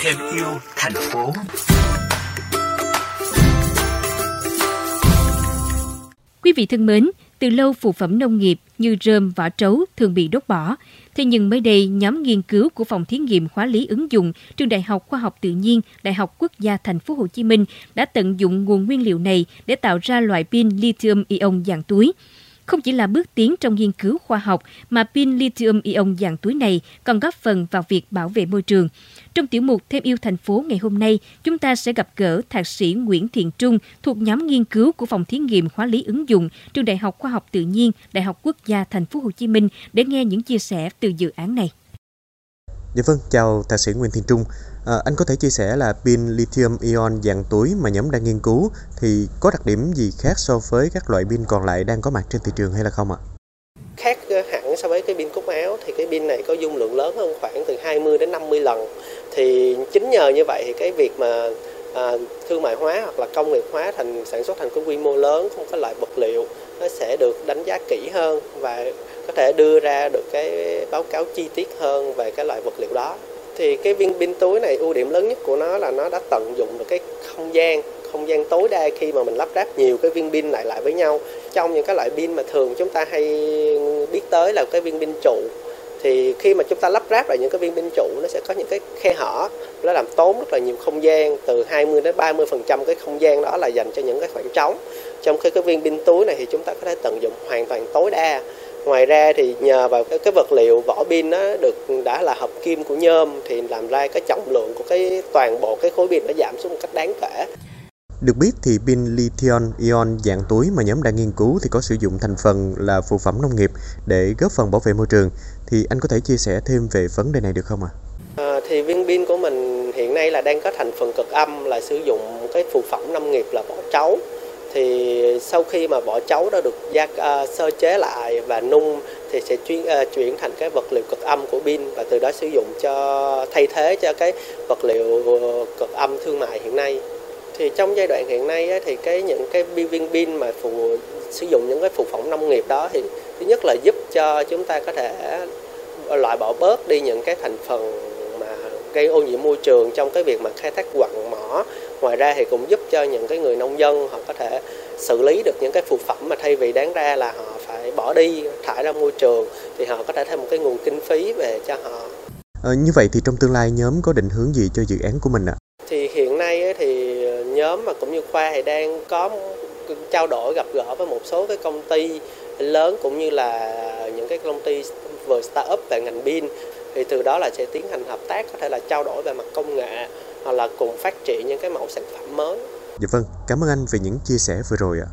thêm yêu thành phố Quý vị thân mến, từ lâu phụ phẩm nông nghiệp như rơm, vỏ trấu thường bị đốt bỏ. Thế nhưng mới đây, nhóm nghiên cứu của Phòng Thí nghiệm Hóa lý ứng dụng Trường Đại học Khoa học Tự nhiên, Đại học Quốc gia Thành phố Hồ Chí Minh đã tận dụng nguồn nguyên liệu này để tạo ra loại pin lithium ion dạng túi. Không chỉ là bước tiến trong nghiên cứu khoa học mà pin lithium ion dạng túi này còn góp phần vào việc bảo vệ môi trường. Trong tiểu mục Thêm yêu thành phố ngày hôm nay, chúng ta sẽ gặp gỡ thạc sĩ Nguyễn Thiện Trung thuộc nhóm nghiên cứu của phòng thí nghiệm hóa lý ứng dụng trường Đại học Khoa học Tự nhiên, Đại học Quốc gia Thành phố Hồ Chí Minh để nghe những chia sẻ từ dự án này. Dạ vâng, chào thạc sĩ Nguyễn Thiện Trung. À, anh có thể chia sẻ là pin lithium ion dạng túi mà nhóm đang nghiên cứu thì có đặc điểm gì khác so với các loại pin còn lại đang có mặt trên thị trường hay là không ạ? Khác ờ, hẳn so với cái pin cúc áo thì cái pin này có dung lượng lớn hơn khoảng từ 20 đến 50 lần. Thì chính nhờ như vậy thì cái việc mà à, thương mại hóa hoặc là công nghiệp hóa thành sản xuất thành cái quy mô lớn không có loại vật liệu nó sẽ được đánh giá kỹ hơn và có thể đưa ra được cái báo cáo chi tiết hơn về cái loại vật liệu đó. Thì cái viên pin túi này, ưu điểm lớn nhất của nó là nó đã tận dụng được cái không gian không gian tối đa khi mà mình lắp ráp nhiều cái viên pin lại lại với nhau. Trong những cái loại pin mà thường chúng ta hay biết tới là cái viên pin trụ. Thì khi mà chúng ta lắp ráp lại những cái viên pin trụ, nó sẽ có những cái khe hở, nó làm tốn rất là nhiều không gian, từ 20 đến 30 phần trăm cái không gian đó là dành cho những cái khoảng trống. Trong khi cái viên pin túi này thì chúng ta có thể tận dụng hoàn toàn tối đa ngoài ra thì nhờ vào cái, cái vật liệu vỏ pin nó được đã là hợp kim của nhôm thì làm ra cái trọng lượng của cái toàn bộ cái khối pin nó giảm xuống một cách đáng kể được biết thì pin lithium ion dạng túi mà nhóm đang nghiên cứu thì có sử dụng thành phần là phụ phẩm nông nghiệp để góp phần bảo vệ môi trường. Thì anh có thể chia sẻ thêm về vấn đề này được không ạ? À? À, thì viên pin của mình hiện nay là đang có thành phần cực âm là sử dụng cái phụ phẩm nông nghiệp là vỏ trấu thì sau khi mà vỏ chấu đã được gia uh, à, sơ chế lại và nung thì sẽ chuyển uh, à, chuyển thành cái vật liệu cực âm của pin và từ đó sử dụng cho thay thế cho cái vật liệu ờ, cực âm thương mại hiện nay. Thì trong giai đoạn hiện nay ấy, thì cái những cái viên pin mà phụ sử dụng những cái phụ phẩm nông nghiệp đó thì thứ nhất là giúp cho chúng ta có thể loại bỏ bớt đi những cái thành phần gây ô nhiễm môi trường trong cái việc mà khai thác quặng mỏ ngoài ra thì cũng giúp cho những cái người nông dân họ có thể xử lý được những cái phụ phẩm mà thay vì đáng ra là họ phải bỏ đi thải ra môi trường thì họ có thể thêm một cái nguồn kinh phí về cho họ à, như vậy thì trong tương lai nhóm có định hướng gì cho dự án của mình ạ? À? Thì hiện nay thì nhóm mà cũng như khoa thì đang có trao đổi gặp gỡ với một số cái công ty lớn cũng như là những cái công ty vừa startup về ngành pin thì từ đó là sẽ tiến hành hợp tác có thể là trao đổi về mặt công nghệ hoặc là cùng phát triển những cái mẫu sản phẩm mới. Dạ vâng, cảm ơn anh về những chia sẻ vừa rồi ạ.